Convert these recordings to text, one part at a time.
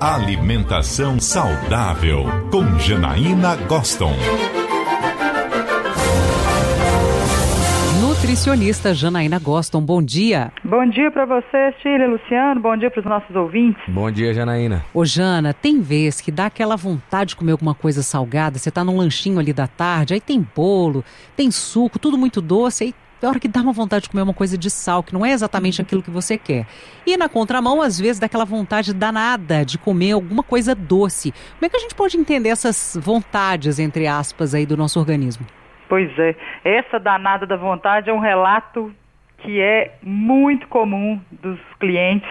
Alimentação saudável com Janaína Goston. Nutricionista Janaína Goston, bom dia. Bom dia para você, Chile, Luciano. Bom dia para os nossos ouvintes. Bom dia, Janaína. Ô, Jana, tem vez que dá aquela vontade de comer alguma coisa salgada, você tá num lanchinho ali da tarde, aí tem bolo, tem suco, tudo muito doce, aí é hora que dá uma vontade de comer uma coisa de sal, que não é exatamente aquilo que você quer. E na contramão, às vezes, dá aquela vontade danada de comer alguma coisa doce. Como é que a gente pode entender essas vontades, entre aspas, aí do nosso organismo? Pois é, essa danada da vontade é um relato que é muito comum dos clientes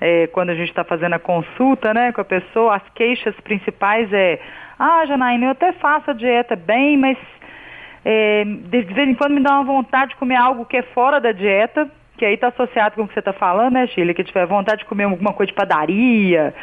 é, quando a gente está fazendo a consulta né, com a pessoa. As queixas principais é, ah, Janaína, eu até faço a dieta bem, mas é, de vez em quando me dá uma vontade de comer algo que é fora da dieta, que aí está associado com o que você está falando, né, Chile? Que tiver vontade de comer alguma coisa de padaria,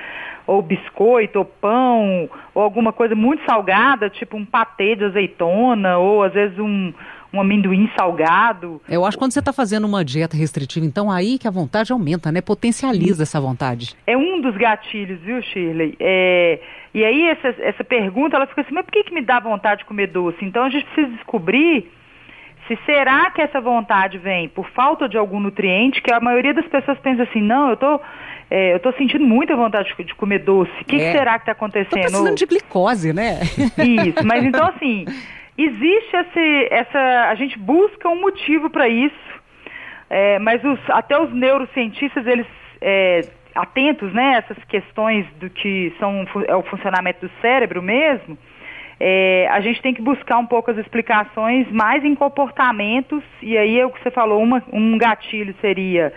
ou biscoito, ou pão, ou alguma coisa muito salgada, tipo um patê de azeitona, ou às vezes um, um amendoim salgado. Eu acho que quando você está fazendo uma dieta restritiva, então aí que a vontade aumenta, né? Potencializa essa vontade. É um dos gatilhos, viu, Shirley? É, e aí essa, essa pergunta, ela fica assim, mas por que, que me dá vontade de comer doce? Então a gente precisa descobrir se será que essa vontade vem por falta de algum nutriente, que a maioria das pessoas pensa assim, não, eu tô, é, eu tô sentindo muita vontade de comer doce. O que, é. que será que está acontecendo? Tô precisando de glicose, né? Isso, mas então assim, existe esse, essa, a gente busca um motivo para isso, é, mas os, até os neurocientistas, eles é, atentos, né, essas questões do que são é o funcionamento do cérebro mesmo, é, a gente tem que buscar um pouco as explicações mais em comportamentos, e aí é o que você falou, uma, um gatilho seria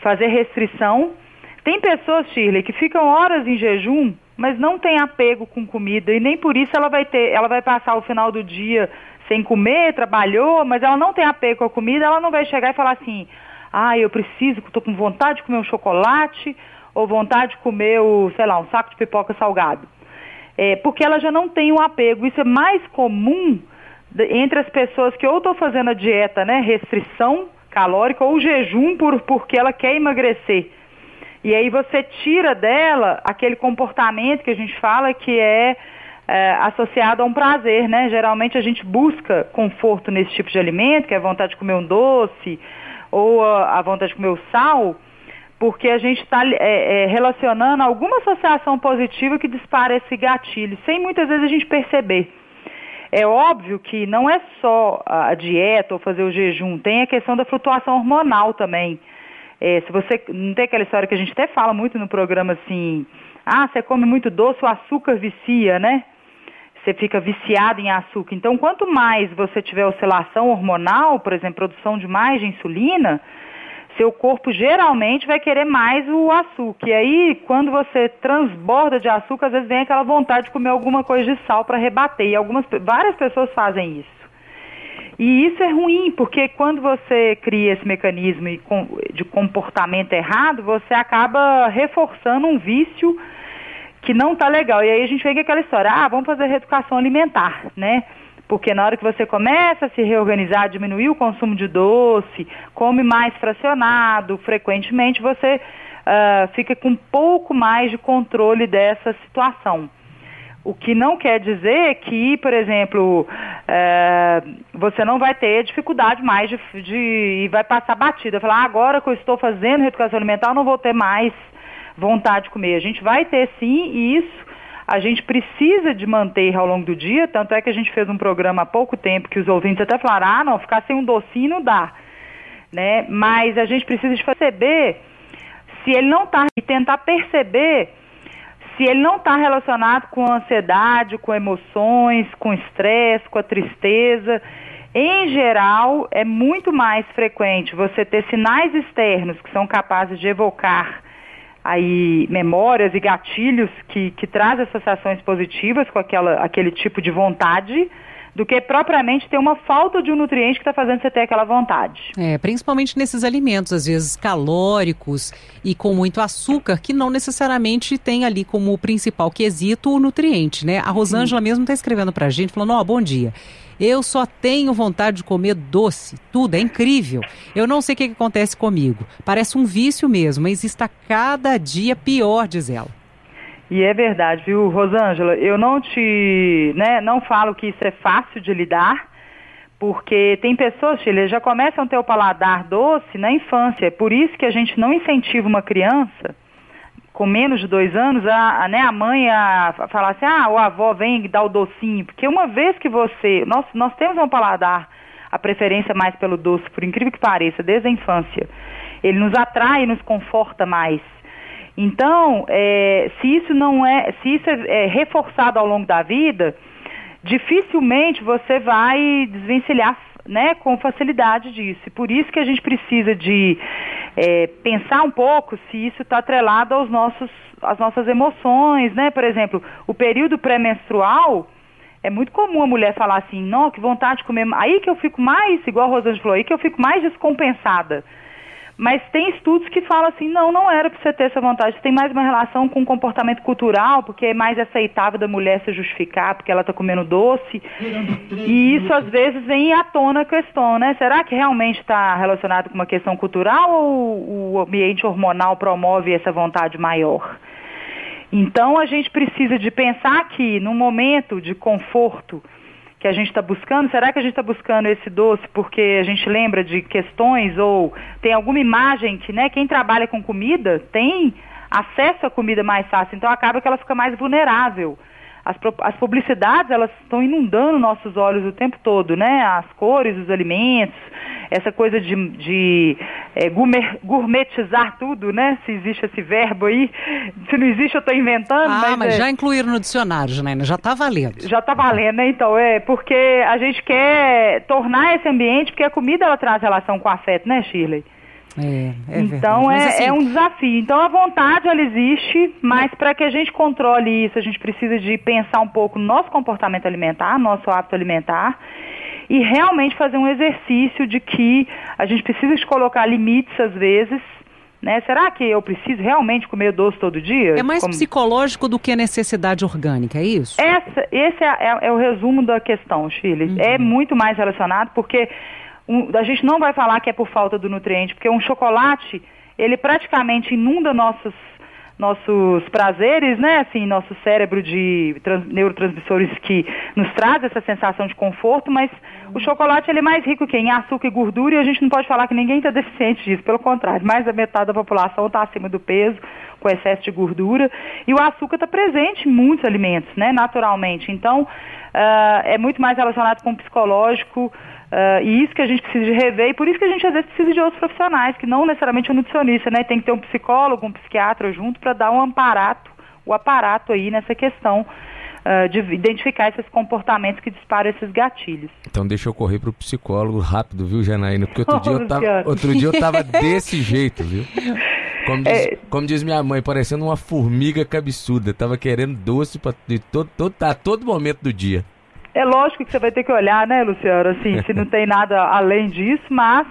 fazer restrição. Tem pessoas, Shirley, que ficam horas em jejum, mas não tem apego com comida, e nem por isso ela vai ter, ela vai passar o final do dia sem comer, trabalhou, mas ela não tem apego com a comida, ela não vai chegar e falar assim, ah, eu preciso, estou com vontade de comer um chocolate, ou vontade de comer, o, sei lá, um saco de pipoca salgado é, porque ela já não tem um apego. Isso é mais comum entre as pessoas que ou estão fazendo a dieta, né, restrição calórica ou jejum por, porque ela quer emagrecer. E aí você tira dela aquele comportamento que a gente fala que é, é, associado a um prazer, né? Geralmente a gente busca conforto nesse tipo de alimento, que é a vontade de comer um doce ou a, vontade de comer o sal, porque a gente está é, é, relacionando alguma associação positiva que dispara esse gatilho, sem muitas vezes a gente perceber. É óbvio que não é só a dieta ou fazer o jejum, tem a questão da flutuação hormonal também. É, se você não tem aquela história que a gente até fala muito no programa assim, ah, você come muito doce, o açúcar vicia, né? Você fica viciado em açúcar. Então, quanto mais você tiver oscilação hormonal, por exemplo, produção de mais de insulina, seu corpo geralmente vai querer mais o açúcar. E aí, quando você transborda de açúcar, às vezes vem aquela vontade de comer alguma coisa de sal para rebater. E algumas, várias pessoas fazem isso. E isso é ruim, porque quando você cria esse mecanismo de comportamento errado, você acaba reforçando um vício que não está legal. E aí a gente vem com aquela história, ah, vamos fazer reeducação alimentar, né? Porque na hora que você começa a se reorganizar, diminuir o consumo de doce, come mais fracionado, frequentemente, você uh, fica com um pouco mais de controle dessa situação. O que não quer dizer que, por exemplo, uh, você não vai ter dificuldade mais de, de e vai passar batida. Falar, ah, agora que eu estou fazendo reeducação alimentar, eu não vou ter mais vontade de comer. A gente vai ter sim, e isso a gente precisa de manter ao longo do dia, tanto é que a gente fez um programa há pouco tempo que os ouvintes até falaram, ah, não, ficar sem um docinho não dá. Né? Mas a gente precisa de perceber se ele não está, e tentar perceber se ele não está relacionado com ansiedade, com emoções, com estresse, com a tristeza. Em geral, é muito mais frequente você ter sinais externos que são capazes de evocar aí memórias e gatilhos que, que trazem associações positivas com aquela, aquele tipo de vontade do que propriamente ter uma falta de um nutriente que está fazendo você ter aquela vontade. É, principalmente nesses alimentos, às vezes calóricos e com muito açúcar, que não necessariamente tem ali como principal quesito o nutriente, né? A Rosângela Sim. mesmo está escrevendo para a gente, falando, ó, oh, bom dia. Eu só tenho vontade de comer doce, tudo, é incrível. Eu não sei o que, que acontece comigo. Parece um vício mesmo, mas está cada dia pior, diz ela. E é verdade, viu, Rosângela? Eu não te, né, não falo que isso é fácil de lidar, porque tem pessoas, Chile, já começam a ter o paladar doce na infância. É por isso que a gente não incentiva uma criança com menos de dois anos a, a, né, a mãe a, falar assim, ah, o avó vem dar o docinho. Porque uma vez que você. Nós, nós temos um paladar, a preferência mais pelo doce, por incrível que pareça, desde a infância. Ele nos atrai e nos conforta mais. Então, é, se isso não é, se isso é, é reforçado ao longo da vida, dificilmente você vai desvencilhar né, com facilidade disso. E por isso que a gente precisa de é, pensar um pouco se isso está atrelado aos nossos, às nossas emoções, né? Por exemplo, o período pré-menstrual, é muito comum a mulher falar assim, não, que vontade de comer. Aí que eu fico mais, igual a Rosângela falou, aí que eu fico mais descompensada. Mas tem estudos que falam assim, não, não era para você ter essa vontade. Tem mais uma relação com o comportamento cultural, porque é mais aceitável da mulher se justificar porque ela está comendo doce. E isso às vezes vem à tona a questão, né? Será que realmente está relacionado com uma questão cultural ou o ambiente hormonal promove essa vontade maior? Então a gente precisa de pensar que no momento de conforto, que a gente está buscando? Será que a gente está buscando esse doce porque a gente lembra de questões ou tem alguma imagem que, né, quem trabalha com comida tem acesso à comida mais fácil, então acaba que ela fica mais vulnerável as, as publicidades elas estão inundando nossos olhos o tempo todo, né? As cores, os alimentos, essa coisa de, de é, gourmetizar tudo, né? Se existe esse verbo aí. Se não existe, eu estou inventando. Ah, mas, mas é... já incluíram no dicionário, Janaína, já está valendo. Já está valendo, né? Então, é porque a gente quer tornar esse ambiente, porque a comida ela traz relação com afeto, né, Shirley? É, é então é, assim... é, um desafio. Então a vontade ela existe, mas para que a gente controle isso, a gente precisa de pensar um pouco no nosso comportamento alimentar, nosso hábito alimentar e realmente fazer um exercício de que a gente precisa de colocar limites às vezes. Né? Será que eu preciso realmente comer doce todo dia? É mais Como... psicológico do que necessidade orgânica, é isso? Essa, esse é, é, é o resumo da questão, Chile. Uhum. É muito mais relacionado porque um, a gente não vai falar que é por falta do nutriente, porque um chocolate, ele praticamente inunda nossos nossos prazeres, né? Assim, nosso cérebro de trans, neurotransmissores que nos traz essa sensação de conforto, mas o chocolate ele é mais rico que em açúcar e gordura e a gente não pode falar que ninguém está deficiente disso, pelo contrário, mais da metade da população está acima do peso, com excesso de gordura, e o açúcar está presente em muitos alimentos, né? Naturalmente. Então, uh, é muito mais relacionado com o psicológico, Uh, e isso que a gente precisa de rever, e por isso que a gente às vezes precisa de outros profissionais, que não necessariamente um nutricionista, né? Tem que ter um psicólogo, um psiquiatra junto para dar um aparato, o aparato aí nessa questão uh, de identificar esses comportamentos que disparam esses gatilhos. Então deixa eu correr para o psicólogo rápido, viu, Janaína? Porque outro, dia, eu tava, outro dia eu tava desse jeito, viu? Como diz, é... como diz, minha mãe, parecendo uma formiga cabeçuda. Tava querendo doce pra, de todo, todo, a todo momento do dia. É lógico que você vai ter que olhar, né, Luciano, assim, se não tem nada além disso, mas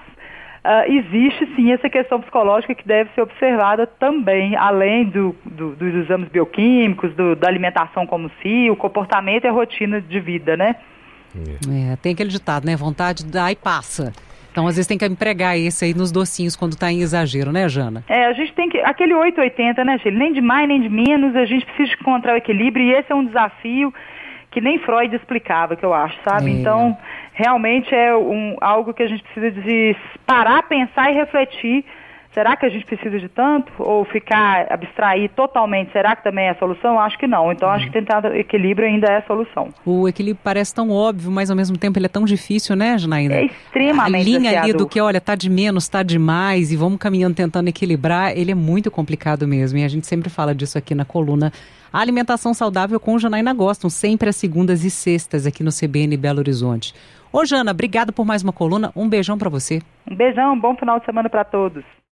uh, existe sim essa questão psicológica que deve ser observada também, além do, do, dos exames bioquímicos, do, da alimentação como si, o comportamento e a rotina de vida, né? É, tem aquele ditado, né? Vontade dá e passa. Então, às vezes, tem que empregar esse aí nos docinhos quando está em exagero, né, Jana? É, a gente tem que. Aquele 880, né, Chile? Nem de mais, nem de menos, a gente precisa encontrar o equilíbrio e esse é um desafio que nem Freud explicava, que eu acho, sabe? É. Então, realmente é um, algo que a gente precisa de parar, pensar e refletir. Será que a gente precisa de tanto? Ou ficar, abstrair totalmente, será que também é a solução? Acho que não. Então, acho que tentar equilíbrio ainda é a solução. O equilíbrio parece tão óbvio, mas ao mesmo tempo ele é tão difícil, né, Janaína? É extremamente A linha ali do que, olha, tá de menos, tá de mais, e vamos caminhando tentando equilibrar, ele é muito complicado mesmo. E a gente sempre fala disso aqui na coluna a alimentação saudável com Janaína Gostam, sempre às segundas e sextas aqui no CBN Belo Horizonte. Ô Jana, obrigado por mais uma coluna. Um beijão para você. Um beijão, bom final de semana para todos.